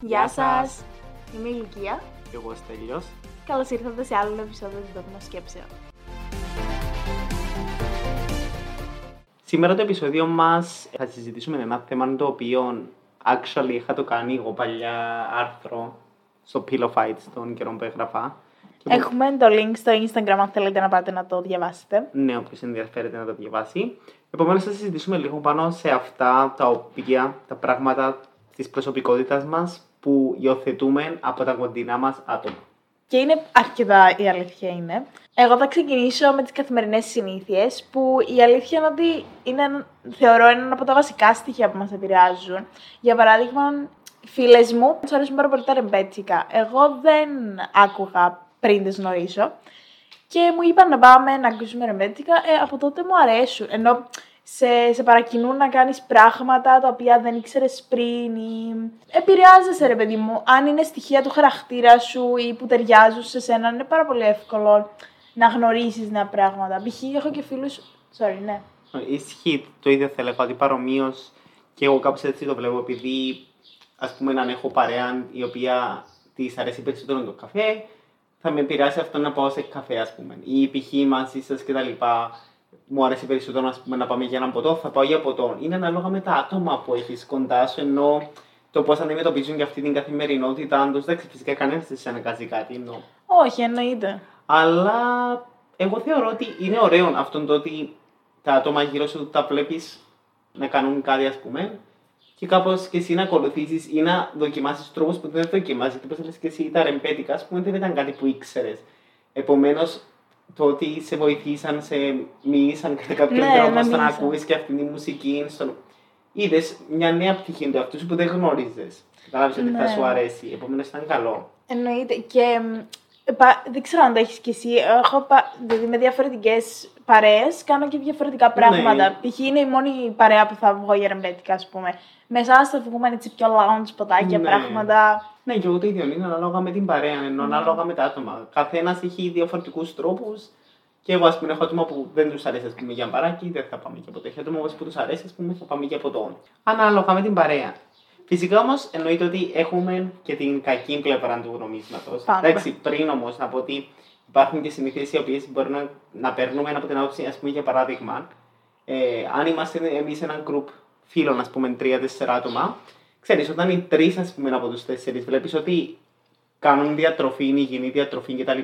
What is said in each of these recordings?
Γεια σας, είμαι η Λουκία. Και εγώ Στέλιος. Καλώς ήρθατε σε άλλο ένα επεισόδιο του Δόγμα Σκέψεων. Σήμερα το επεισόδιο μας θα συζητήσουμε ένα θέμα το οποίο actually είχα το κάνει εγώ παλιά άρθρο στο Pillow Fight στον καιρό που έγραφα. Και που- Έχουμε το link στο Instagram αν θέλετε να πάτε να το διαβάσετε. Ναι, όποιος ενδιαφέρεται να το διαβάσει. Επομένως θα συζητήσουμε λίγο πάνω σε αυτά τα οποία, τα πράγματα της προσωπικότητας μας που υιοθετούμε από τα κοντινά μας άτομα. Και είναι αρκετά η αλήθεια είναι. Εγώ θα ξεκινήσω με τις καθημερινές συνήθειες που η αλήθεια είναι ότι είναι, ένα- θεωρώ ένα από τα βασικά στοιχεία που μας επηρεάζουν. Για παράδειγμα, φίλες μου, τους αρέσουν πάρα πολύ τα ρεμπέτσικα. Εγώ δεν άκουγα πριν τις γνωρίσω και μου είπαν να πάμε να ακούσουμε ρεμπέτσικα. Ε, από τότε μου αρέσουν. Ενώ σε, σε παρακινούν να κάνεις πράγματα τα οποία δεν ήξερες πριν ή επηρεάζεσαι ρε παιδί μου. Αν είναι στοιχεία του χαρακτήρα σου ή που ταιριάζουν σε σένα, είναι πάρα πολύ εύκολο να γνωρίσεις νέα πράγματα. Π.χ. έχω και φίλους... Sorry, ναι. Ισχύει το ίδιο θα έλεγα ότι παρομοίω και εγώ κάπως έτσι το βλέπω επειδή ας πούμε αν έχω παρέα η οποία της αρέσει περισσότερο το καφέ θα με επηρεάσει αυτό να πάω σε καφέ ας πούμε ή π.χ. μαζί σας και τα λοιπά μου αρέσει περισσότερο ας πούμε, να πάμε για ένα ποτό, θα πάω για ποτό. Είναι ανάλογα με τα άτομα που έχεις κοντά σου, ενώ το πώς αντιμετωπίζουν και αυτή την καθημερινότητα, αν τους εντάξει, φυσικά κανένας δεν σε αναγκάζει κάτι, εννοώ. Όχι, εννοείται. Αλλά εγώ θεωρώ ότι είναι ωραίο αυτό το ότι τα άτομα γύρω σου τα βλέπεις να κάνουν κάτι, ας πούμε, και κάπως και εσύ να ακολουθήσεις ή να δοκιμάσεις τρόπους που δεν δοκιμάζεις. Και όπω λες και εσύ, τα ρεμπέτικα, ας πούμε, δεν ήταν κάτι που ήξερες. Επομένως, το ότι σε βοηθήσαν, σε μίλησαν κατά κάποιον Ναι, τρόπο με στο να μίλησαν. ακούεις και αυτή τη μουσική. Στο... Είδες μια νέα πτυχή του αυτού που δεν γνώριζες. Κατάλαβες ότι θα Ναι. σου αρέσει. Επομένως, ήταν καλό. Εννοείται. Και μ, πα- δεν ξέρω αν το έχεις κι εσύ. Έχω πα- δηλαδή με διαφορετικές παρέες κάνω και διαφορετικά πράγματα. Ναι. Π.χ. είναι η μόνη παρέα που θα βγω για ρεμπέτικα, ας πούμε. Με εσάς θα βγούμε έτσι πιο lounge, ποτάκια, Ναι. πράγματα. Ναι, και εγώ το ίδιο είναι ανάλογα με την παρέα, ενώ ανάλογα με τα άτομα. Καθένας έχει διαφορετικούς τρόπους. Και εγώ, ας πούμε, έχω άτομα που δεν τους αρέσει ας πούμε, για μπαράκι, δεν θα πάμε για ποτέ. Έχει άτομα όμως που τους αρέσει, ας πούμε, θα πάμε για ποτό. Ανάλογα με την παρέα. Φυσικά όμως εννοείται ότι έχουμε και την κακή πλευρά του νομίσματος. Πάντα. Εντάξει, πριν όμως να πω ότι υπάρχουν και συνήθειες οι οποίες μπορούν να, να παίρνουμε από την άποψη, ας πούμε, για παράδειγμα, ε, αν είμαστε εμείς ένα group φίλων, ας πούμε, τρία-τέσσερα άτομα, ξέρεις, όταν οι τρεις, ας πούμε, από τους τέσσερις βλέπεις ότι κάνουν διατροφή, υγιεινή διατροφή κτλ.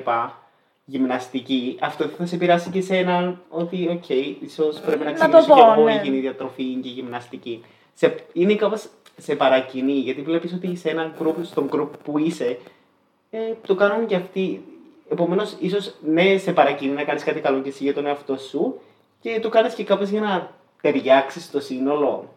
Γυμναστική, αυτό θα σε πειράσει και σε έναν ότι, οκ, ίσως πρέπει να Να το ξεκινήσω και πω, εγώ ναι. υγιεινή διατροφή και γυμναστική. Σε, είναι κάπως σε παρακινεί, γιατί βλέπεις ότι σε έναν group, στον group που είσαι, ε, το κάνουν και αυτοί. Επομένως, ίσως ναι, σε παρακινεί να κάνεις κάτι καλό και εσύ για τον εαυτό σου και το κάνεις και κάπως για να ταιριάξεις το σύνολο.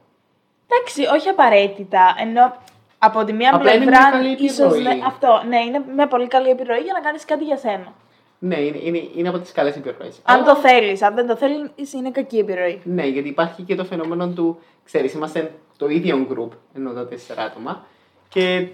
Εντάξει, όχι απαραίτητα. Ενώ από τη μία Απλά είναι πλευρά. μια καλή ίσως, επιρροή. ναι, αυτό, ναι, είναι μια πολύ καλή επιρροή για να κάνεις κάτι για σένα. Ναι, είναι, είναι, είναι από τις καλές επιρροές. Αν το θέλεις. Αν δεν το θέλεις, είναι κακή επιρροή. Ναι, γιατί υπάρχει και το φαινόμενο του, ξέρεις, είμαστε το ίδιο group, ενώ τα τέσσερα άτομα, και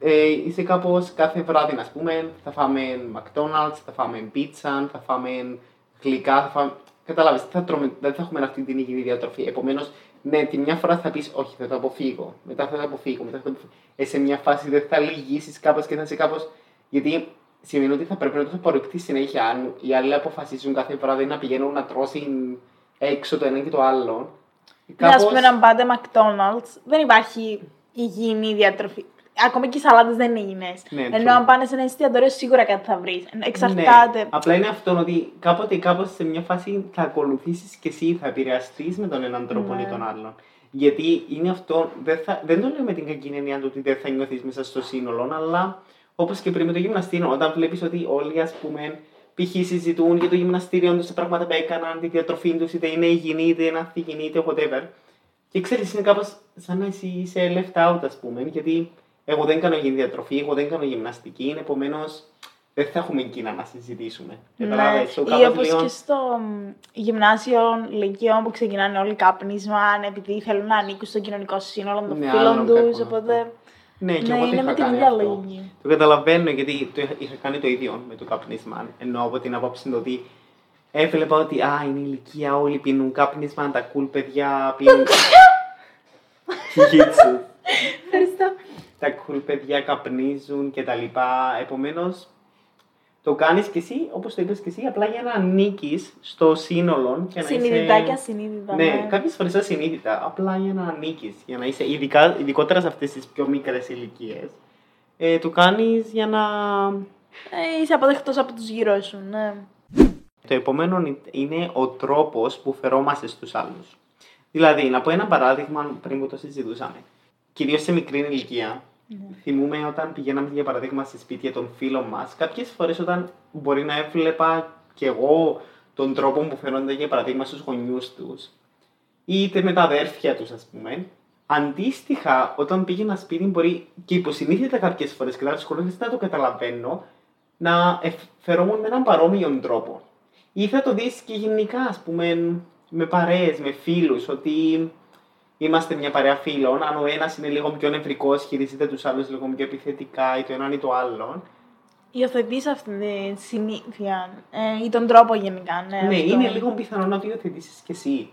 ε, είσαι κάπως κάθε βράδυ, να πούμε, θα φάμε McDonald's, θα φάμε πίτσα, θα φάμε γλυκά, θα φάμε... Κατάλαβες, δεν θα, τρώμε, δεν θα έχουμε αυτή την υγιεινή διατροφή. Επομένως, ναι, τη μια φορά θα πεις, όχι, θα το αποφύγω, μετά θα το αποφύγω, μετά θα το αποφύγω. Ε, σε μια φάση δεν θα λυγίσεις κάπως και θα είσαι κάπως... Γιατί σημαίνει ότι θα πρέπει να το απορριπτεί συνέχεια. Αν οι άλλοι αποφασίζουν κάθε βράδυ να πηγαίνουν να τρώσουν έξω το ένα και το άλλο. Ναι, ας πούμε να πάτε McDonald's, δεν υπάρχει υγιεινή διατροφή. Ακόμα και οι σαλάτες δεν είναι υγιεινές. Ναι, Ενώ true. αν πάνε σε ένα εστιατόριο, σίγουρα κάτι θα βρεις. Εξαρτάται. Ναι. Απλά είναι αυτό ότι κάποτε ή κάπως σε μια φάση θα ακολουθήσεις και εσύ, θα επηρεαστείς με τον έναν τρόπο Ναι. ή τον άλλον. Γιατί είναι αυτό, δεν, θα, δεν το λέω με την κακή έννοια του ότι δεν θα νιώθεις μέσα στο σύνολο, αλλά όπως και πριν με το γυμναστήριο, όταν βλέπεις ότι όλοι ας πούμε π.χ. συζητούν για το γυμναστήριο του, τα πράγματα που έκαναν, τη διατροφή τους, είτε είναι υγιεινή, είτε είναι ανθυγιεινή, είτε whatever. Και ξέρεις, είναι κάπως σαν να εσύ είσαι left out, ας πούμε, γιατί εγώ δεν κάνω υγιεινή διατροφή, εγώ δεν κάνω γυμναστική, επομένως δεν θα έχουμε εκείνα να συζητήσουμε. Ναι. Καταλάβες, ο Ή κάπως όπως λίγο- και στο μ, γυμνάσιο, λυκείο που ξεκινάνε όλοι κάπνισμα, επειδή θέλουν να ανήκουν στο κοινωνικό σύνολο των Ναι, φίλων άλλον τους. κακό Οπότε. Ναι, και Ναι, εγώ το είναι είχα με την κάνει ίδια αυτό. λογική. Το καταλαβαίνω γιατί το είχα, είχα κάνει το ίδιο με το καπνίσμα. Ενώ από την άποψη το ότι έβλεπα ότι α, είναι ηλικία, όλοι πίνουν κάπνισμα, τα cool παιδιά πίνουν. Jitsu. Ευχαριστώ. Τα cool παιδιά καπνίζουν και τα λοιπά. Επομένως, το κάνεις και εσύ, όπως το είπες και εσύ, απλά για να ανήκεις στο σύνολο και να Συνειδητά είσαι... και ασυνείδητα. Ναι, κάποιες φορές ασυνείδητα, απλά για να ανήκεις, για να είσαι, ειδικά, ειδικότερα σε αυτές τις πιο μικρές ηλικίες. Ε, το κάνεις για να... Ε, είσαι αποδεκτός από τους γύρω σου, ναι. Το επόμενο είναι ο τρόπος που φερόμαστε στους άλλους. Δηλαδή, να πω ένα παράδειγμα πριν που το συζητούσαμε. Κυρίως σε μικρή ηλικία, θυμούμε όταν πηγαίναμε για παράδειγμα σε σπίτια των φίλων μας, κάποιες φορές όταν μπορεί να έβλεπα κι εγώ τον τρόπο που φέρονται για παράδειγμα στους γονιούς τους, είτε με τα αδέρφια τους ας πούμε, αντίστοιχα όταν πήγαινα σπίτι μπορεί και υποσυνείδητα κάποιες φορές και τα χωρίς να το καταλαβαίνω, να εφ- φερόμουν με έναν παρόμοιο τρόπο. Ή θα το δεις και γενικά, ας πούμε, με παρέες, με φίλους, ότι είμαστε μια παρέα φίλων, αν ο ένας είναι λίγο πιο νευρικός, χειρίζεται τους άλλους λίγο πιο επιθετικά ή το έναν ή το άλλο. Υιοθετείς αυτή τη συνήθεια ε, ή τον τρόπο γενικά, ναι. ναι, αυτό. είναι λίγο πιθανό να το υιοθετήσεις κι εσύ.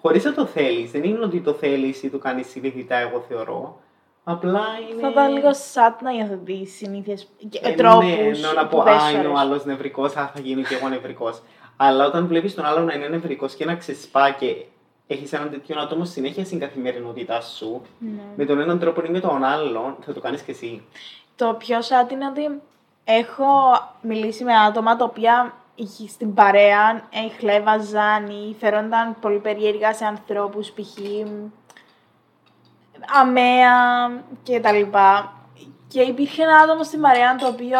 Χωρίς να το θέλεις, δεν είναι ότι το θέλεις ή το κάνεις συνειδητά, εγώ θεωρώ. Απλά είναι... Θα ήταν λίγο σαν να υιοθετείς συνήθειες και Ε, τρόπους Ναι, ενώ να πω, που δεν α, σου είναι ο αρέσουν. άλλος νευρικός, α, θα γίνω και εγώ νευρικός. Αλλά όταν βλέπεις τον άλλο να είναι νευρικός και να ξεσπά και έχεις έναν τέτοιο άτομο συνέχεια στην καθημερινότητά σου, Ναι. με τον έναν τρόπο ή με τον άλλον, θα το κάνεις και εσύ. Το πιο sad είναι ότι έχω μιλήσει με άτομα τα οποία είχε- στην παρέα ε, χλέβαζαν ή φερόνταν πολύ περίεργα σε ανθρώπους, π.χ. αμαία και τα λοιπά. Και υπήρχε ένα άτομο στην παρέα το οποίο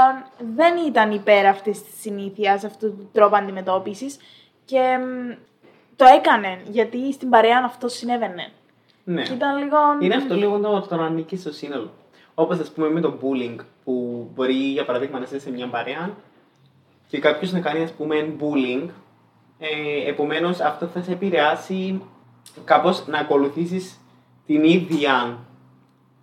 δεν ήταν υπέρ αυτής της συνήθειας, αυτού του τρόπου αντιμετώπισης και μ, το έκανε γιατί στην παρέα αυτό συνέβαινε. Ναι. Και ήταν λίγο... Είναι αυτό λίγο το, το να ανήκεις στο σύνολο. Όπως ας πούμε με το bullying, που μπορεί για παράδειγμα να είσαι σε μια παρέα και κάποιος να κάνει ας πούμε bullying. Ε, Επομένως αυτό θα σε επηρεάσει κάπως να ακολουθήσεις την ίδια.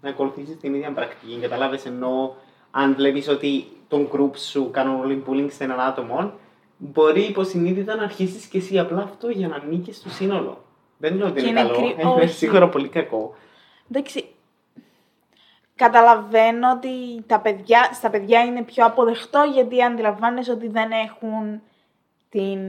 Να ακολουθήσεις την ίδια πρακτική. Κατάλαβε ενώ αν βλέπεις ότι τον group σου κάνουν όλοι bullying σε έναν άτομο, μπορεί υποσυνείδητα να αρχίσεις και εσύ απλά αυτό για να ανήκει στο σύνολο. Δεν λέω ότι Και είναι είναι καλό, κρύ- είναι όχι. σίγουρα πολύ κακό. Εντάξει, καταλαβαίνω ότι τα παιδιά, στα παιδιά είναι πιο αποδεκτό γιατί αντιλαμβάνεσαι ότι δεν έχουν την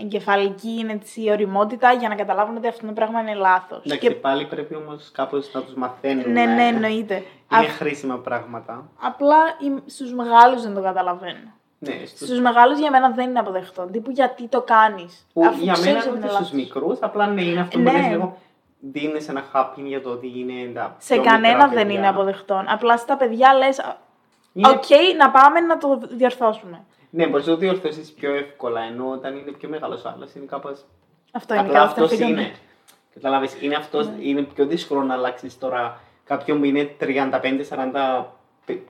εγκεφαλική έτσι, οριμότητα για να καταλάβουν ότι αυτό το πράγμα είναι λάθος. Εντάξει, πάλι πρέπει όμως κάπως να τους μαθαίνουμε. Ναι, ναι, εννοείται. Είναι Α- χρήσιμα πράγματα. Απλά οι- στους μεγάλους δεν το καταλαβαίνω. Ναι, στους... Στους μεγάλους για μένα δεν είναι αποδεκτό. Τύπου γιατί το κάνεις. που αφού για ξέρεις μένα ότι ούτε είναι στους λάθος. μικρούς, απλά ναι, είναι αυτό που Ναι. λες λίγο. Δίνεις ένα χάπιν για το ότι είναι τα. Σε πιο κανένα μικρά δεν παιδιά. είναι αποδεκτό. Απλά στα παιδιά λες, Είναι- οκ, να πάμε να το διορθώσουμε. Ναι, μπορείς να το διορθώσεις πιο εύκολα. Ενώ όταν είναι πιο μεγάλος άλλος, είναι κάπω. Αυτό είναι Απλά αυτός καταστροφικό. είναι. Κατάλαβε, είναι, αυτός, Ναι. είναι πιο δύσκολο να αλλάξεις τώρα κάποιον που είναι 35-40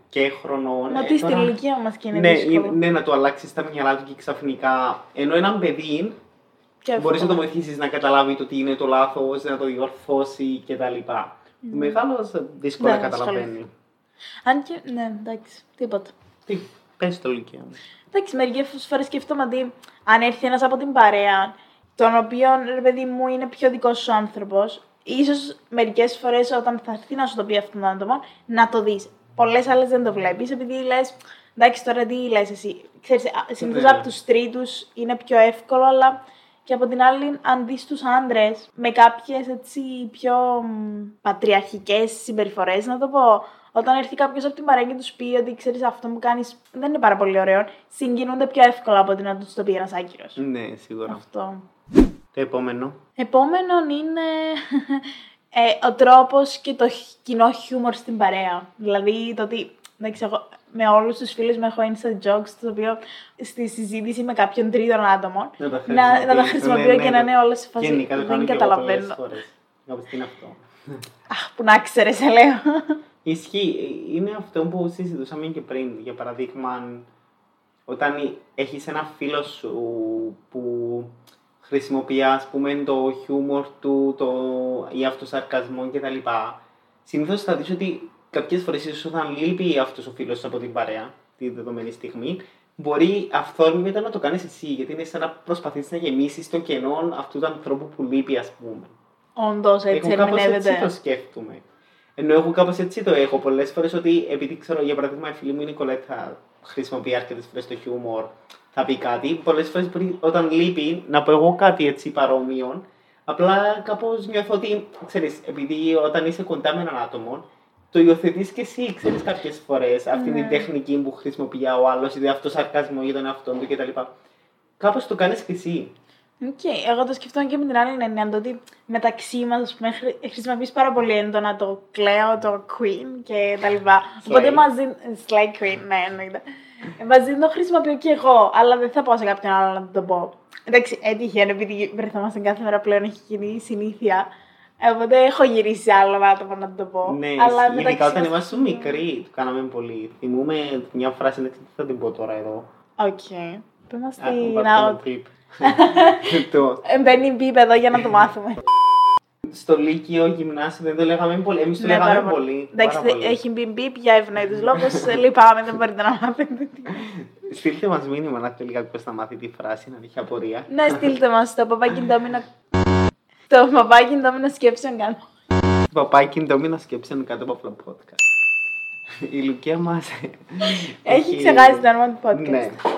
και χρονών. Να Ε, τι στην τώρα- ηλικία μας και είναι ναι, δύσκολο. είναι- ναι, να το αλλάξεις τα μυαλά του και ξαφνικά. Ενώ έναν παιδί Και μπορείς να εύκολο. το βοηθήσεις να καταλάβει το τι είναι το λάθος, να το διορθώσει κτλ. Ο μεγάλος δύσκολα Ναι, καταλαβαίνει. Αν και, ναι, εντάξει, τίποτα. Τι, πες το Λυκείο. Εντάξει, μερικές φορές σκέφτομαι ότι αν έρθει ένας από την παρέα, τον οποίο ρε παιδί μου είναι πιο δικός σου άνθρωπος, ίσως μερικές φορές όταν θα έρθει να σου το πει αυτόν τον άτομο, να το δεις. Πολλές άλλες δεν το βλέπεις, επειδή λες, εντάξει, τώρα τι λες εσύ. Ξέρεις, συνήθως Ναι. από τους τρίτους είναι πιο εύκολο, αλλά και από την άλλη, αν δεις τους άντρες με κάποιες έτσι πιο πατριαρχικές συμπεριφορές, να το πω, όταν έρθει κάποιος από την παρέα και τους πει ότι ξέρεις αυτό που κάνεις δεν είναι πάρα πολύ ωραίο, συγκινούνται πιο εύκολα από ότι να τους το πει ένας άκυρο. Ναι, σίγουρα. Αυτό. Το επόμενο. Επόμενον είναι ε, ο τρόπος και το χ- κοινό χιούμορ στην παρέα. Δηλαδή το ότι, εντάξει, εγώ με όλους τους φίλους μου έχω inside jokes, το οποίο στη συζήτηση με κάποιον τρίτον άτομο, Να τα να, να τα χρησιμοποιήσω, χρησιμοποιώ ναι, και ναι, να είναι όλα σε φάση. Γενικά το κάνω Δεν και εγώ πολλές καταλαβαίνω. φορές. Κάπως τι είναι αυτό. Αχ, που να ξέρεις, σε λέω. Ισχύει. Είναι αυτό που συζητούσαμε και πριν. Για παράδειγμα, όταν έχεις ένα φίλο σου που χρησιμοποιεί, ας πούμε, το χιούμορ του το, ή αυτοσαρκασμό κτλ. Συνήθως θα δεις ότι κάποιες φορές ίσως όταν λείπει αυτός ο φίλος σου από την παρέα, τη δεδομένη στιγμή, μπορεί αυθόρμητα να το κάνεις εσύ, γιατί είναι σαν να προσπαθείς να γεμίσεις το κενό αυτού του ανθρώπου που λείπει, ας πούμε. Όντως, έτσι Εγώ κάπως έτσι το ερμηνεύεται. σκέφτομαι. Ενώ εγώ κάπως έτσι το έχω πολλές φορές ότι επειδή ξέρω, για παράδειγμα, η φίλη μου η Νικολέτα χρησιμοποιεί αρκετές φορές το χιούμορ, θα πει κάτι. Πολλές φορές όταν λείπει να πω εγώ κάτι έτσι παρόμοιο. Απλά κάπως νιώθω ότι, ξέρεις, επειδή όταν είσαι κοντά με έναν άτομο, το υιοθετείς και εσύ, ξέρεις κάποιες φορές αυτή Ναι. την τεχνική που χρησιμοποιεί ο άλλος, είτε αυτός σαρκασμό για τον εαυτό του κτλ. Κάπως το κάνεις και εσύ. Οκ, εγώ το σκεφτόμουν και με την άλλη έννοια, το ότι μεταξύ μας χρησιμοποιείς πάρα πολύ έντονα το slay, το queen και τα λοιπά. Οπότε μαζί. Slay queen, ναι, εννοείται. Ε, Μαζί το χρησιμοποιώ και εγώ, αλλά δεν θα πω σε κάποιον άλλο να του το πω. Εντάξει, έτυχε επειδή βρεθόμαστε κάθε μέρα πλέον έχει γίνει η συνήθεια. Ε, Οπότε έχω γυρίσει σε άλλο άτομο να του το πω. Ναι, αλλά αλλά ειδικά όταν μας- ήμασταν μικροί, το κάναμε πολύ. Θυμούμαι μια φράση, δεν ξέρω τι θα την πω τώρα εδώ. Οκ. Πες μας Α, την πάρτε out. ένα πιπ. το, Ε, Μπαίνει μπίπ εδώ για να το μάθουμε. Στο Λύκειο, γυμνάσιο δεν το λέγαμε πολύ. Εμείς το Ναι, λέγαμε πάρα πολύ. Εντάξει, πάρα πολύ. έχει μπει μπίπ για ευνόητους λόγους. Λυπάμαι, δεν μπορείτε να μάθετε. Στείλτε μας μήνυμα να θέλει κάποιο να μάθει τη φράση, να έχει απορία. Ναι, στείλτε μας το παπάκι ντόμινο. Το παπάκι ντόμινο σκέψεων κάνω. Παπάκι ντόμινα σκέψεων κάτω από απλό podcast. Η Λουκία μας. Έχει ξεχάσει το όνομα του podcast.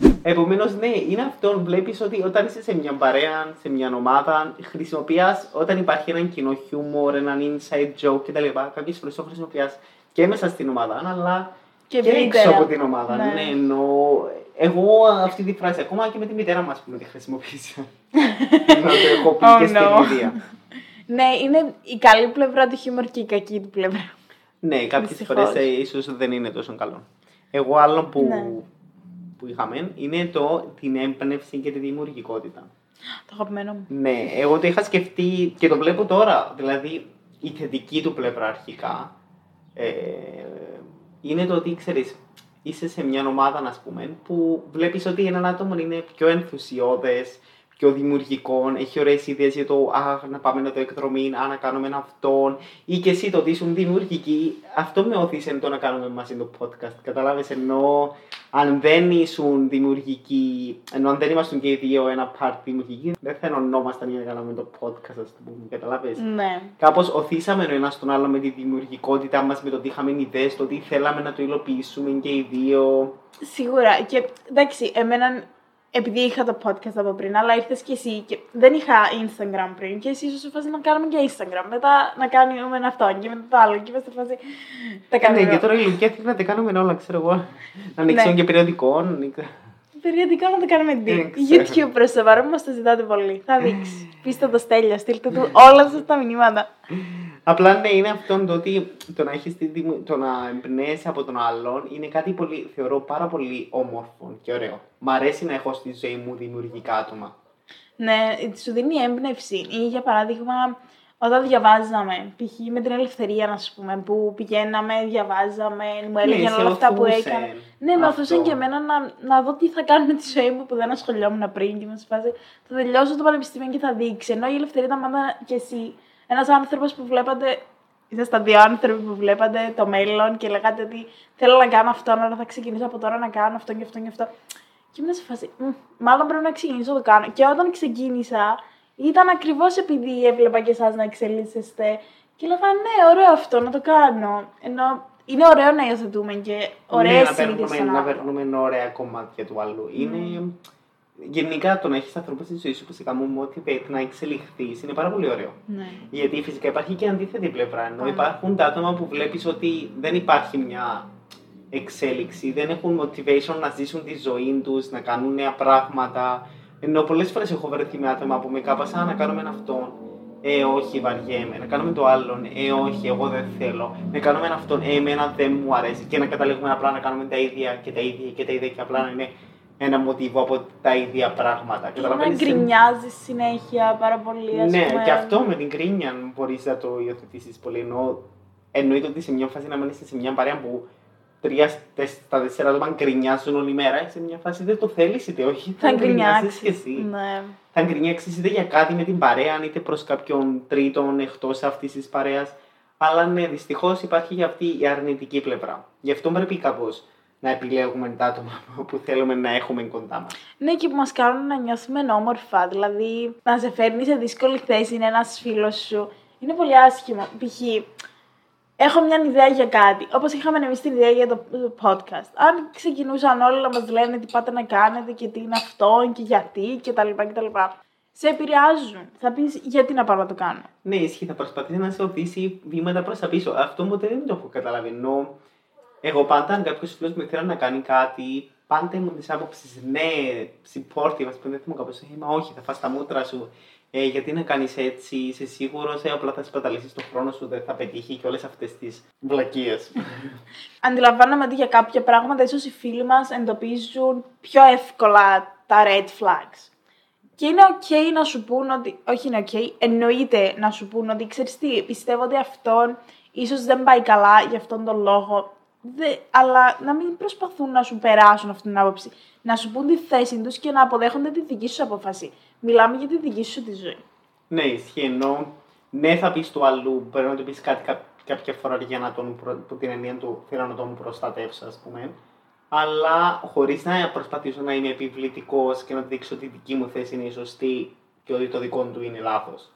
Ναι. Επομένως, ναι, είναι αυτό. Βλέπεις ότι όταν είσαι σε μια παρέα, σε μια ομάδα, χρησιμοποιεί όταν υπάρχει ένα κοινό χιούμορ, έναν inside joke κτλ. Κάποιες φορές το χρησιμοποιεί και μέσα στην ομάδα, αλλά Και και, έξω ευρύτερα. από την ομάδα. Ναι. Ναι. ενώ εγώ αυτή τη φράση ακόμα και με τη μητέρα μας που τη χρησιμοποίησα. να το έχω πει Oh, και στην no. ίδια. Ναι, είναι η καλή πλευρά του χιούμορ και η κακή του πλευρά. Ναι, κάποιες Δυστυχώς. φορές ίσως δεν είναι τόσο καλό. Εγώ άλλο που, Ναι. Που είχαμε είναι το, την έμπνευση και τη δημιουργικότητα. Το αγαπημένο μου. Ναι, εγώ το είχα σκεφτεί και το βλέπω τώρα. Δηλαδή, η θετική του πλευρά αρχικά ε, είναι το ότι ξέρεις, είσαι σε μια ομάδα, ας πούμε, που βλέπεις ότι έναν άτομο είναι πιο ενθουσιώδες, πιο δημιουργικό, έχει ωραίες ιδέες για το Α, να πάμε να το εκδρομή, Α, να κάνουμε αυτόν, ή και εσύ το ότι ήσουν δημιουργική. Αυτό με όθησε το να κάνουμε μαζί το podcast. Κατάλαβες, ενώ αν δεν ήσουν δημιουργικοί, ενώ αν δεν ήμασταν και οι δύο ένα part δημιουργικοί, δεν θα ενωνόμασταν για να κάνουμε το podcast, ας το πούμε. Καταλάβες. Ναι. Κάπως οθήσαμε ο ένα τον άλλο με τη δημιουργικότητά μας, με το ότι είχαμε ιδέες, το ότι θέλαμε να το υλοποιήσουμε και οι δύο. Σίγουρα. Και εντάξει, εμένα, επειδή είχα το podcast από πριν, αλλά ήρθες και εσύ και δεν είχα Instagram πριν. Και εσύ ίσως σε φάση να κάνουμε και Instagram. Μετά να κάνουμε αυτό και μετά το άλλο. Και είμαστε σε φάση. Τα κάνουμε. Ναι, και τώρα η Λουκία θέλει να τα κάνουμε όλα, ξέρω εγώ. Να ανοίξουμε Ναι. και περιοδικών. να ανοίξουμε- Περιοδικά να το κάνουμε Δεν deal. ξέρω. YouTube προ το παρόν μας το ζητάτε πολύ. Θα δείξει. Πείστε το στέλιο, στείλτε του όλα σας τα μηνύματα. Απλά ναι, είναι αυτό το ότι το να, έχεις τη δημο- το να εμπνέεσαι από τον άλλον είναι κάτι πολύ, θεωρώ πάρα πολύ όμορφο και ωραίο. Μ' αρέσει να έχω στη ζωή μου δημιουργικά άτομα. Ναι, σου δίνει έμπνευση. Ή για παράδειγμα, όταν διαβάζαμε, π.χ. με την ελευθερία, να σου πούμε, που πηγαίναμε, διαβάζαμε, μου έλεγαν Ναι, σε όλα αυτά που οθούσε έκανα. Ναι, με αυτό. οθούσαν και εμένα να, να δω τι θα κάνω με τη ζωή μου που δεν ασχολιόμουν πριν και με σε φάση. Θα τελειώσω το πανεπιστήμιο και θα δείξει. Ενώ η ελευθερία ήταν πάντα και εσύ ένας άνθρωπος που βλέπατε. Ήσασταν δύο άνθρωποι που βλέπατε το μέλλον και λέγατε ότι θέλω να κάνω αυτό, αλλά θα ξεκινήσω από τώρα να κάνω αυτό και αυτό και αυτό. Και ήμουν σε φάση, «Μμ, μάλλον πρέπει να ξεκινήσω να το κάνω. Και όταν ξεκίνησα, ήταν ακριβώς επειδή έβλεπα και εσάς να εξελίσσεστε. Και έλεγα, ναι, ωραίο αυτό, να το κάνω. Ενώ είναι ωραίο να υιοθετούμε και ωραίε ναι, να συνήθειες παίρνουμε, στον να άνθρωπο. παίρνουμε ωραία κομμάτια του άλλου. Είναι γενικά το να έχεις ανθρώπους στη ζωή σου που σε κάνουν motivate να εξελιχθείς είναι πάρα πολύ ωραίο. Ναι. Γιατί φυσικά υπάρχει και αντίθετη πλευρά. Ενώ Άρα. υπάρχουν τα άτομα που βλέπεις ότι δεν υπάρχει μια εξέλιξη, δεν έχουν motivation να ζήσουν τη ζωή τους, να κάνουν νέα πράγματα. Ενώ πολλές φορές έχω βρεθεί με άτομα που με κάπασαν να κάνουμε αυτό. Ε, όχι, βαριέμαι. Να κάνουμε το άλλον. Ε, όχι, εγώ δεν θέλω. Να κάνουμε αυτόν. Ε, εμένα δεν μου αρέσει. Και να καταλήγουμε απλά να κάνουμε τα ίδια και τα ίδια και τα ίδια και απλά να είναι ένα μοτίβο από τα ίδια πράγματα. Ή να Καταλαβαίνεις, γκρινιάζεις συνέχεια πάρα πολύ, ας ναι, πούμε. και αυτό με την κρίνια μπορείς να το υιοθετήσεις πολύ. Ενώ εννοείται ότι σε μια φάση να μένεις σε μια παρέα που τρία στε- στα τέσσερα άτομα γκρινιάζουν όλη μέρα, σε μια φάση δεν το θέλεις είτε όχι. Θα γκρινιάζεις γκρινιάξεις. κι εσύ. Ναι. Θα γκρινιάξεις είτε για κάτι με την παρέα, είτε προς κάποιον τρίτον εκτός αυτής της παρέας. Αλλά ναι, δυστυχώς υπάρχει και αυτή η αρνητική πλευρά. Γι' αυτό πρέπει κάπως να επιλέγουμε τα άτομα που θέλουμε να έχουμε κοντά μας. Ναι, και που μας κάνουν να νιώθουμε όμορφα. Δηλαδή, να σε φέρνει σε δύσκολη θέση είναι ένας φίλος σου. Είναι πολύ άσχημο. Π.χ. έχω μια ιδέα για κάτι. Όπως είχαμε εμείς την ιδέα για το το podcast. Αν ξεκινούσαν όλοι να μας λένε τι πάτε να κάνετε και τι είναι αυτό και γιατί κτλ. κτλ. Σε επηρεάζουν. Θα πεις γιατί να πάω να το κάνω; Ναι, ισχύει, θα προσπαθήσει να σε οδηγήσει βήματα προς τα πίσω. Αυτό ποτέ δεν το έχω καταλάβει. Ενώ εγώ πάντα, αν κάποιος φίλος μου ήθελε να κάνει κάτι, πάντα ήμουν της άποψης ναι, supportive, ας πούμε, δεν θυμάμαι κάπως. Είμαι, όχι, θα φας τα μούτρα σου. Ε, γιατί να κάνεις έτσι, είσαι σίγουρος, ε, απλά θα σπαταλήσεις τον χρόνο σου, δεν θα πετύχει και όλες αυτές τις βλακίες. Αντιλαμβάνομαι ότι για κάποια πράγματα ίσως οι φίλοι μας εντοπίζουν πιο εύκολα τα red flags. Και είναι ok να σου πούν ότι. Όχι, είναι ok, εννοείται να σου πούν ότι ξέρεις τι, πιστεύω ότι αυτόν ίσως δεν πάει καλά για αυτόν τον λόγο. Δε, αλλά να μην προσπαθούν να σου περάσουν αυτή την άποψη. Να σου πούν τη θέση τους και να αποδέχονται τη δική σου απόφαση. Μιλάμε για τη δική σου τη ζωή. ναι, ισχύει. Ενώ ναι, θα πεις του αλλού, μπορεί να του πεις κάτι κά- κάποια φορά για να τον. Προ... που την ενία του θέλω να τον προστατεύσω, ας πούμε. Αλλά χωρίς να προσπαθήσω να είμαι επιβλητικός και να δείξω ότι η δική μου θέση είναι η σωστή και ότι το δικό του είναι λάθος.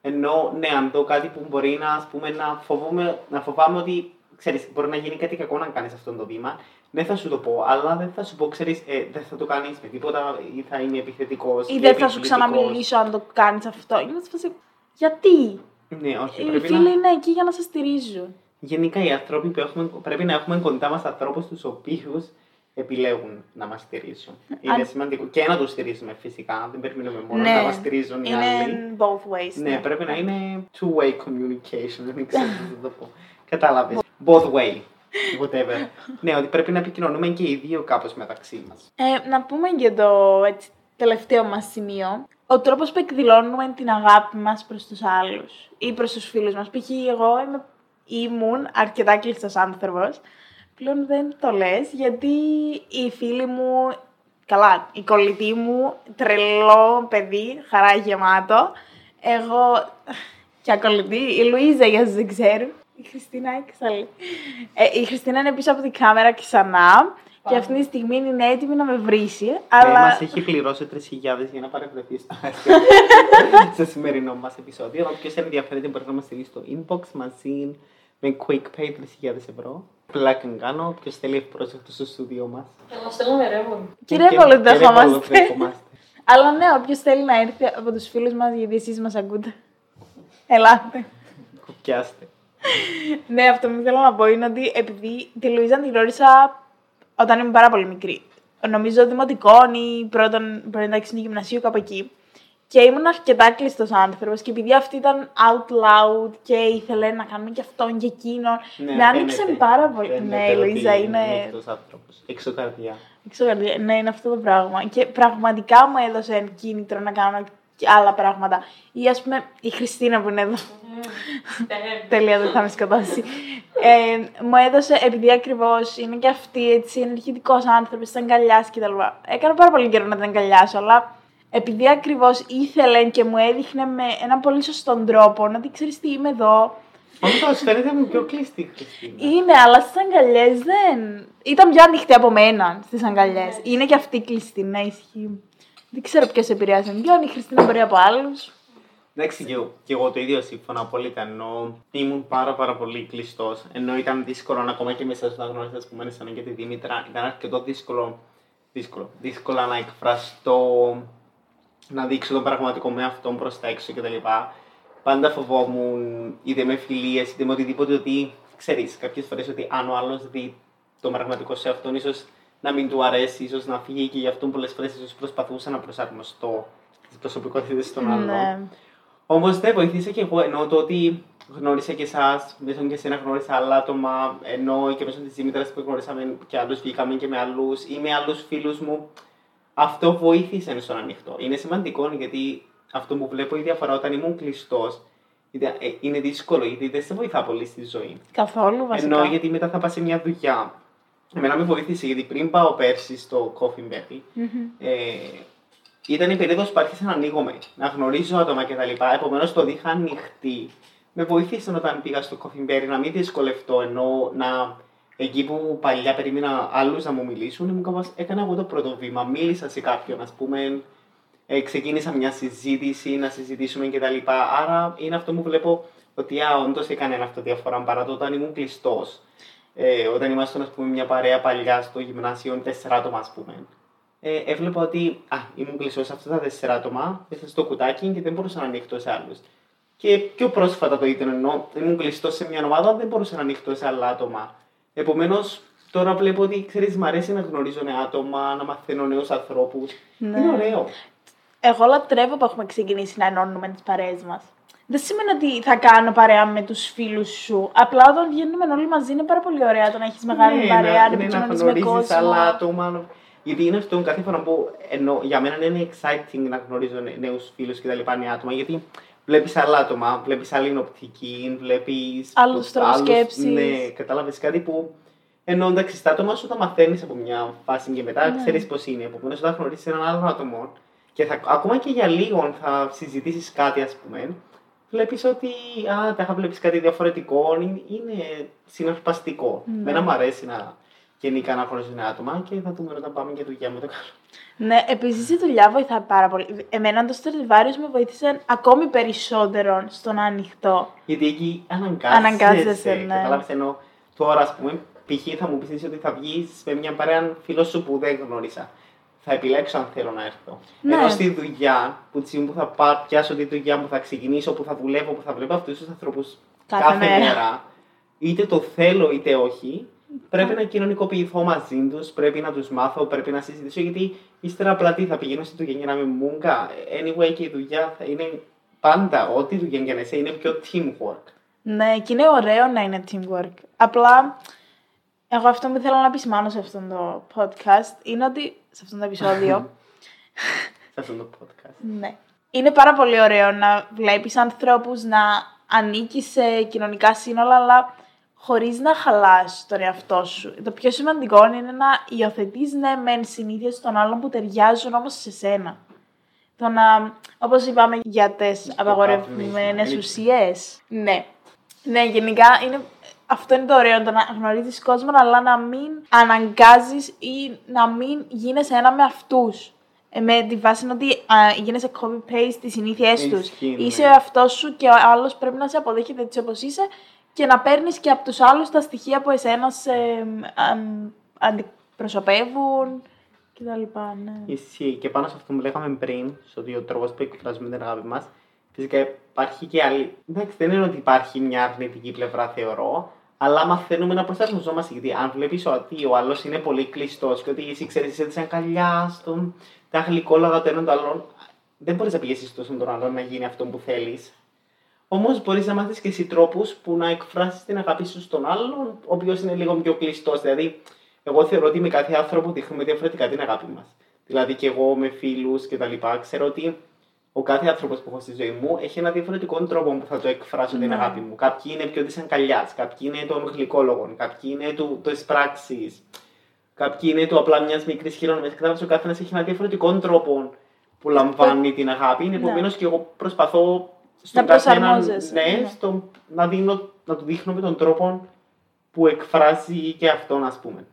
Ενώ, ναι, αν δω κάτι που μπορεί να, ας πούμε, να, φοβούμαι, να φοβάμαι ότι ξέρεις, μπορεί να γίνει κάτι κακό να κάνεις αυτό το βήμα, ναι, θα σου το πω, αλλά δεν θα σου πω, ξέρεις, ε, δεν θα το κάνεις με τίποτα ή θα είμαι επιθετικός. Ή δεν θα σου ξαναμιλήσω αν το κάνεις αυτό. Είναι σε φάση, Γιατί; Ναι, όχι. Οι Πρέπει φίλοι να... είναι εκεί για να σε στηρίζουν. Γενικά οι άνθρωποι που έχουμε, πρέπει να έχουμε κοντά μας ανθρώπους τους οποίους επιλέγουν να μας στηρίσουν. Είναι Αν- σημαντικό. Και να τους στηρίζουμε φυσικά. Δεν περιμένουμε μόνο Ναι, να μας στηρίζουν οι Είναι άλλοι. both ways. Ναι, πρέπει να είναι two-way communication. Δεν ξέρω πώς να το πω. Κατάλαβες. Both way. Whatever. ναι, ότι πρέπει να επικοινωνούμε και οι δύο κάπως μεταξύ μας. Ε, να πούμε για το έτσι, τελευταίο μας σημείο. Ο τρόπος που εκδηλώνουμε την αγάπη μας προς τους άλλους ή προς τους φίλους μας. Π.χ. εγώ είμαι, ήμουν αρκετά κλειστός άνθρωπος. Πλέον δεν το λες γιατί οι φίλοι μου, καλά, η κολλητή μου, τρελό παιδί, χαρά γεμάτο. Εγώ και ακολουθεί, η Λουίζα για όσους δεν ξέρουν. Η Χριστίνα έξαλλη. Ε, η Χριστίνα είναι πίσω από την κάμερα ξανά και αυτή τη στιγμή είναι έτοιμη να με βρίσει. Αλλά... Αλλά Μας έχει πληρώσει 3.000 για να παρευρεθεί στο, στο σημερινό μας επεισόδιο. Όποιος ενδιαφέρεται μπορεί να μας στείλει στο inbox μαζί με quick pay 3.000 ευρώ. Πλάκα κάνω. Όποιος θέλει ευπρόσδεκτο στο στούντιο μας. Εγώ στέλνουμε ρεύμα. Κύριε Πόλο, δεχόμαστε. δεχόμαστε. Αλλά ναι, όποιος θέλει να έρθει από τους φίλους μας, γιατί εσείς μας ακούτε. Ελάτε. Κοπιάστε. Ναι, αυτό που θέλω να πω είναι ότι επειδή τη Λουίζα την γνώρισα όταν ήμουν πάρα πολύ μικρή. Νομίζω δημοτικών ή πρώτον, πρώτον εντάξει, γυμνασίου, κάπου εκεί. Και ήμουν αρκετά κλειστός άνθρωπος και επειδή αυτή ήταν out loud και ήθελε να κάνουμε και αυτόν και εκείνον. με άνοιξε φαίνεται. πάρα πολύ. Φαίνεται ναι, η Λουίζα ότι είναι. ανοιχτός άνθρωπος. Έξω καρδιά. Ξέρω, ναι, είναι αυτό το πράγμα. Και πραγματικά μου έδωσε κίνητρο να κάνω και άλλα πράγματα. Ή ας πούμε η Χριστίνα που είναι εδώ. Τέλεια, δεν θα με σκοτώσει. Ε, μου έδωσε, επειδή ακριβώς είναι και αυτή έτσι ενεργητικός άνθρωπος, την αγκαλιάσει κτλ. Έκανα πάρα πολύ καιρό να την αγκαλιάσω, αλλά επειδή ακριβώς ήθελε και μου έδειχνε με έναν πολύ σωστό τρόπο να τη ξέρεις τι είμαι εδώ. Όντω φαίνεται μου πιο κλειστή η Χριστίνα. Είναι, αλλά στις αγκαλιές δεν. Ήταν πιο ανοιχτή από μένα στις αγκαλιές. Είναι και αυτή κλειστή, ναι, ισχύει. Δεν ξέρω ποιος επηρεάζει πιο, αν η Χριστίνα μπορεί από άλλους. Εντάξει, και, εγώ- και εγώ το ίδιο σύμφωνα απόλυτα. Ενώ ήμουν πάρα, πάρα πολύ κλειστός. Ενώ ήταν δύσκολο να ακόμα και μέσα στο να γνώρισα, ας πούμε, εσένα και τη Δήμητρα, ήταν αρκετό δύσκολο, δύσκολο, δύσκολα να εκφραστώ, να δείξω τον πραγματικό με αυτόν προς τα έξω κτλ. Πάντα φοβόμουν, είτε με φιλίες, είτε με οτιδήποτε, ότι ξέρεις κάποιες φορές ότι αν ο άλλος δει τον πραγματικό σε αυτόν, ίσως να μην του αρέσει, ίσως να φύγει και γι' αυτό πολλές φορές ίσως προσπαθούσα να προσαρμοστώ τι προσωπικότητες των άλλων. Ναι. Όμως δεν βοηθήσα και εγώ ενώ το ότι γνώρισα και εσάς, μέσω και εσένα γνώρισα άλλα άτομα, ενώ και μέσω της Δήμητρας που γνώρισαμε και άλλους, βγήκαμε και με άλλους ή με άλλους φίλους μου. Αυτό βοήθησε στον ανοιχτό. Είναι σημαντικό γιατί αυτό που βλέπω η διαφορά όταν ήμουν κλειστός είναι δύσκολο γιατί δεν σε βοηθά πολύ στη ζωή. Καθόλου βασικά. Ενώ γιατί μετά θα πας σε μια δουλειά. Εμένα με βοήθησε γιατί πριν πάω πέρσι στο Coffee Berry, ε, ήταν η περίοδος που άρχισα να ανοίγομαι, να γνωρίζω άτομα κτλ. Επομένως το είχα ανοιχτή. Με βοήθησε όταν πήγα στο Coffee Berry να μην δυσκολευτώ, ενώ να εκεί που παλιά περίμενα άλλους να μου μιλήσουν, ήμουν κάπως, έκανα εγώ το πρώτο βήμα. Μίλησα σε κάποιον, ας πούμε, ε, ξεκίνησα μια συζήτηση, να συζητήσουμε κτλ. Άρα είναι αυτό που βλέπω ότι α, όντως έκανε αυτό διαφορά παρά το όταν ήμουν κλειστός. Ε, όταν ήμασταν, ας πούμε, μια παρέα παλιά στο γυμνάσιο, τέσσερα άτομα, ας πούμε. Ε, έβλεπα ότι α, ήμουν κλειστό σε αυτά τα τέσσερα άτομα, μέσα στο κουτάκι και δεν μπορούσα να ανοιχτώ σε άλλους. Και πιο πρόσφατα το ήταν ενώ ήμουν κλειστός σε μια ομάδα, δεν μπορούσα να ανοιχτώ σε άλλα άτομα. Επομένως, τώρα βλέπω ότι ξέρεις, μου αρέσει να γνωρίζω νέα άτομα, να μαθαίνω νέους ανθρώπους. Ναι. Είναι ωραίο. Εγώ λατρεύω που έχουμε ξεκινήσει να ενώνουμε τις παρέες μας. Δεν σημαίνει ότι θα κάνω παρέα με τους φίλους σου. Απλά όταν βγαίνουμε όλοι μαζί είναι πάρα πολύ ωραία το να έχεις μεγάλη ναι, παρέα, να, να ναι, να επικοινωνεί με γνωρίζεις κόσμο. άλλα άτομα. Γιατί είναι αυτό κάθε φορά που ενώ, για μένα είναι exciting να γνωρίζω νέους φίλους και τα λοιπά νέα άτομα. Γιατί βλέπεις άλλα άτομα, βλέπεις άλλη οπτική, βλέπεις. Άλλους τρόπους σκέψης. Ναι, κατάλαβες κάτι που. Ενώ εντάξει, τα άτομα σου τα μαθαίνεις από μια φάση και μετά Ναι. ξέρεις πώς είναι. Επομένως, όταν γνωρίσει έναν άλλο άτομο και θα, ακόμα και για λίγο θα συζητήσεις κάτι, ας πούμε, βλέπεις ότι α, τα βλέπεις κάτι διαφορετικό, είναι, είναι συναρπαστικό. Ναι. Μένα μου αρέσει να γενικά να γνωρίζω νέα άτομα και θα δούμε όταν πάμε για δουλειά με το καλό. Ναι, επίσης η δουλειά βοηθάει πάρα πολύ. Εμένα το Stradivarius με βοήθησε ακόμη περισσότερο στο να ανοιχτώ. Γιατί εκεί αναγκάζεσαι. Αναγκάζεσαι, ναι. Κατάλαβες, ενώ τώρα, ας πούμε, π.χ. θα μου πεις ότι θα βγεις με μια παρέα φίλος σου που δεν γνώρισα. Θα επιλέξω αν θέλω να έρθω. Ναι. Ενώ στη δουλειά, που τη στιγμή που θα πά, πιάσω τη δουλειά που θα ξεκινήσω, που θα δουλεύω, που θα βλέπω αυτούς τους ανθρώπους Κάθε κάθε, μέρα. μέρα, είτε το θέλω είτε όχι, πρέπει να κοινωνικοποιηθώ μαζί τους, πρέπει να τους μάθω, πρέπει να συζητήσω. Γιατί ύστερα απλά τι θα πηγαίνω στη δουλειά για να είμαι μούγκα. Anyway, και η δουλειά θα είναι πάντα, ό,τι δουλειά και να είσαι, είναι πιο teamwork. Ναι, και είναι ωραίο να είναι teamwork. Απλά, εγώ αυτό που θέλω να επισημάνω σε αυτό το podcast είναι ότι. σε αυτό το επεισόδιο. σε αυτό το podcast. ναι. Είναι πάρα πολύ ωραίο να βλέπεις ανθρώπους να ανήκει σε κοινωνικά σύνολα, αλλά χωρίς να χαλάς τον εαυτό σου. Το πιο σημαντικό είναι να υιοθετείς ναι μεν συνήθειες των άλλων που ταιριάζουν όμως σε σένα. Το να, όπως είπαμε για τις απαγορευμένες είναι- ουσίες. Ναι. Ναι, γενικά είναι, αυτό είναι το ωραίο, το να γνωρίζεις κόσμο, αλλά να μην αναγκάζεις ή να μην γίνεσαι ένα με αυτούς. Ε, με τη βάση είναι ότι α, γίνεσαι copy-paste τις συνήθειές τους. Ισχύει, ναι. Είσαι ο εαυτός σου και ο άλλος πρέπει να σε αποδέχεται έτσι όπως είσαι και να παίρνεις και από τους άλλους τα στοιχεία που εσένα σε αμ, αντιπροσωπεύουν και τα λοιπά, ναι. Ισχύει. Και πάνω σε αυτό που λέγαμε πριν, στο ότι ο τρόπος που εκφράζουμε την αγάπη μας, φυσικά υπάρχει και άλλη. Εντάξει, δεν είναι ότι υπάρχει μια αρνητική πλευρά, θεωρώ, αλλά μαθαίνουμε να προστατευόμαστε. Γιατί αν βλέπεις ότι ο άλλος είναι πολύ κλειστός και ότι εσύ ξέρεις, είσαι τη αγκαλιά του, τα γλυκόλογα του έναν του άλλον, δεν μπορείς να πιέσει τόσο τον άλλον να γίνει αυτό που θέλεις. Όμως μπορείς να μάθεις και εσύ τρόπους που να εκφράσεις την αγάπη σου στον άλλον, ο οποίος είναι λίγο πιο κλειστός. Δηλαδή, εγώ θεωρώ ότι με κάθε άνθρωπο δείχνουμε διαφορετικά την αγάπη μας. Δηλαδή, και εγώ με φίλους και τα λοιπά, ξέρω ότι ο κάθε άνθρωπος που έχω στη ζωή μου έχει ένα διαφορετικό τρόπο που θα το εκφράσω την Ναι. αγάπη μου. Κάποιοι είναι πιο τη αγκαλιά, κάποιοι είναι των γλυκόλογων, κάποιοι είναι του της πράξης, κάποιοι είναι του απλά μιας μικρής χειρονομίας. Κατάλαβες ο καθένας έχει ένα διαφορετικό τρόπο που λαμβάνει την αγάπη. Ναι. Επομένως, και εγώ προσπαθώ στον Να καθέναν, προσαρμόζεσαι, Ναι, ναι. στο, να, δίνω, να του δείχνω με τον τρόπο που εκφράζει και αυτόν, ας πούμε.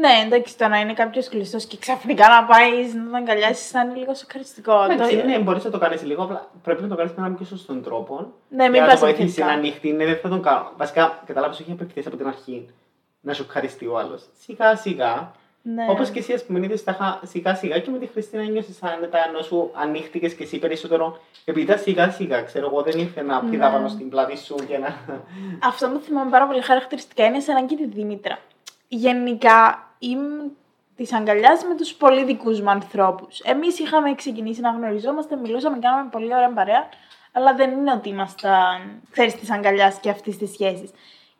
Ναι, εντάξει, το να είναι κάποιος κλειστός και ξαφνικά να πάεις να τον αγκαλιάσεις θα είναι λίγο σοκαριστικό. Εντάξει, Το- ναι, μπορείς να το κάνεις λίγο, απλά πρέπει να το κάνεις με έναν πιο σωστό τρόπο. Ναι, μην για να πας το βοηθήσεις επιθετικά. να ανοιχτεί, ναι, δεν θα τον κάνω. Βασικά, κατάλαβες, όχι απευθείας από την αρχή να σοκαριστεί ο άλλος. Σιγά σιγά. Ναι. Όπως και εσύ, ας πούμε, είδες σιγά σιγά και με τη Χριστίνα νιώσει άνετα ενώ σου ανοίχτηκες και εσύ περισσότερο. Επειδή ήταν σιγά σιγά, ξέρω εγώ, δεν ήρθε να πηδά Ναι. πάνω στην πλάτη σου και να. Αυτό που θυμάμαι πάρα πολύ χαρακτηριστικά είναι σε έναν και τη Δήμητρα. Γενικά είμαι τη αγκαλιά με τους πολύ δικού μου ανθρώπους. Εμείς είχαμε ξεκινήσει να γνωριζόμαστε, μιλούσαμε, κάναμε πολύ ωραία παρέα, αλλά δεν είναι ότι ήμασταν, ξέρεις, τη αγκαλιάς και αυτής της σχέσης.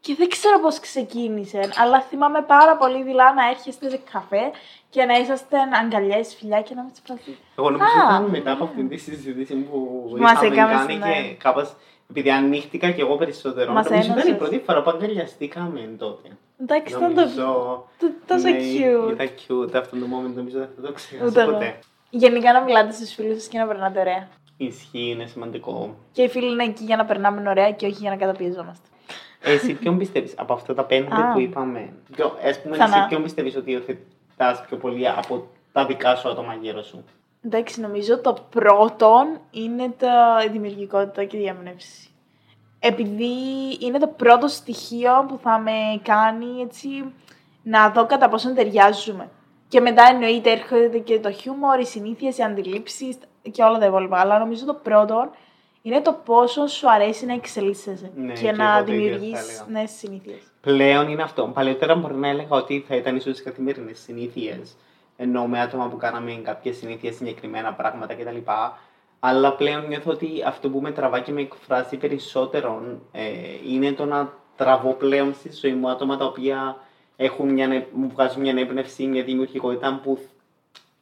Και δεν ξέρω πώς ξεκίνησε, αλλά θυμάμαι πάρα πολύ δειλά να έρχεστε σε καφέ και να είσαστε αγκαλιές, φιλιά και να με τσιπραστείτε. Εγώ νομίζω Α. ότι ήταν μετά από αυτήν τη συζήτηση που Μας είχαμε έκαμες, κάνει ναι. και κάπως, επειδή ανοίχτηκα και εγώ περισσότερο, Μας νομίζω ήταν η ένωσες. πρώτη φορά που αγκαλιαστήκαμε τότε. Εντάξει, ήταν το. Νομίζω, το- τόσο ναι, cute. Ήταν cute αυτό το moment, νομίζω δεν θα το ξεχάσω Ούτε εγώ. ποτέ. Γενικά να μιλάτε στους φίλους σας και να περνάτε ωραία. Ισχύει, είναι σημαντικό. Και οι φίλοι είναι εκεί για να περνάμε ωραία και όχι για να καταπιεζόμαστε. Εσύ ποιον πιστεύεις από αυτά τα πέντε Α. που είπαμε, ποιο, ας πούμε, Ξανά. εσύ ποιον πιστεύεις ότι υιοθετάς πιο πολύ από τα δικά σου άτομα γύρω σου; Εντάξει, νομίζω το πρώτο είναι το, η δημιουργικότητα και η διαμνεύση. Επειδή είναι το πρώτο στοιχείο που θα με κάνει έτσι να δω κατά πόσο ταιριάζουμε. Και μετά εννοείται έρχεται και το χιούμορ, οι συνήθειες, οι αντιλήψεις και όλα τα υπόλοιπα. Αλλά νομίζω το πρώτο είναι το πόσο σου αρέσει να εξελίσσεσαι Ναι, και και να εγώ το ίδιο θα δημιουργεί έλεγα. νέες συνήθειες. Πλέον είναι αυτό. Παλιότερα μπορεί να έλεγα ότι θα ήταν ίσως τις καθημερινές συνήθειες. Ενώ με άτομα που κάναμε κάποιες συνήθειες, συγκεκριμένα πράγματα κτλ. Αλλά πλέον νιώθω ότι αυτό που με τραβά και με εκφράζει περισσότερο ε, είναι το να τραβώ πλέον στη ζωή μου άτομα τα οποία έχουν μια, νε- μου βγάζουν μια έμπνευση, μια δημιουργικότητα που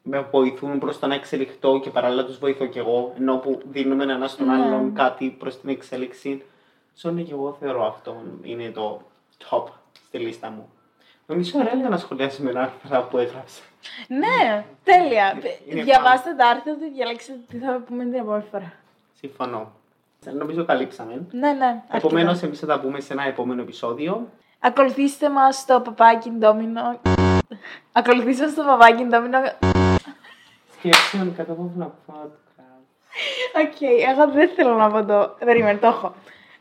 με βοηθούν προς το να εξελιχθώ και παράλληλα τους βοηθώ κι εγώ. Ενώ που δίνουμε ένα στον Ναι. άλλον κάτι προς την εξέλιξη. Σώνε και εγώ θεωρώ αυτό είναι το top στη λίστα μου. Νομίζω ωραία ήταν να σχολιάσεις με ένα άρθρα που έγραψα. Ναι, τέλεια. Είναι Διαβάστε τα άρθρα και διαλέξτε τι θα πούμε την επόμενη φορά. Συμφωνώ. Νομίζω καλύψαμε. Ναι, ναι. αρκετά. Επομένως, εμείς θα τα πούμε σε ένα επόμενο επεισόδιο. Ακολουθήστε μας στο παπάκι ντόμινο. Ακολουθήστε μας στο παπάκι ντόμινο. Σκέψεων κάτω παύλα podcast. OK, εγώ δεν θέλω να πω το. Περίμενε, το έχω.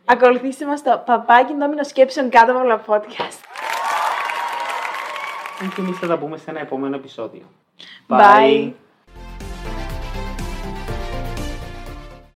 Ακολουθήστε μας στο παπάκι ντόμινο σκέψεων κάτω από όλα podcast. Και εμείς θα τα πούμε σε ένα επόμενο επεισόδιο. Bye.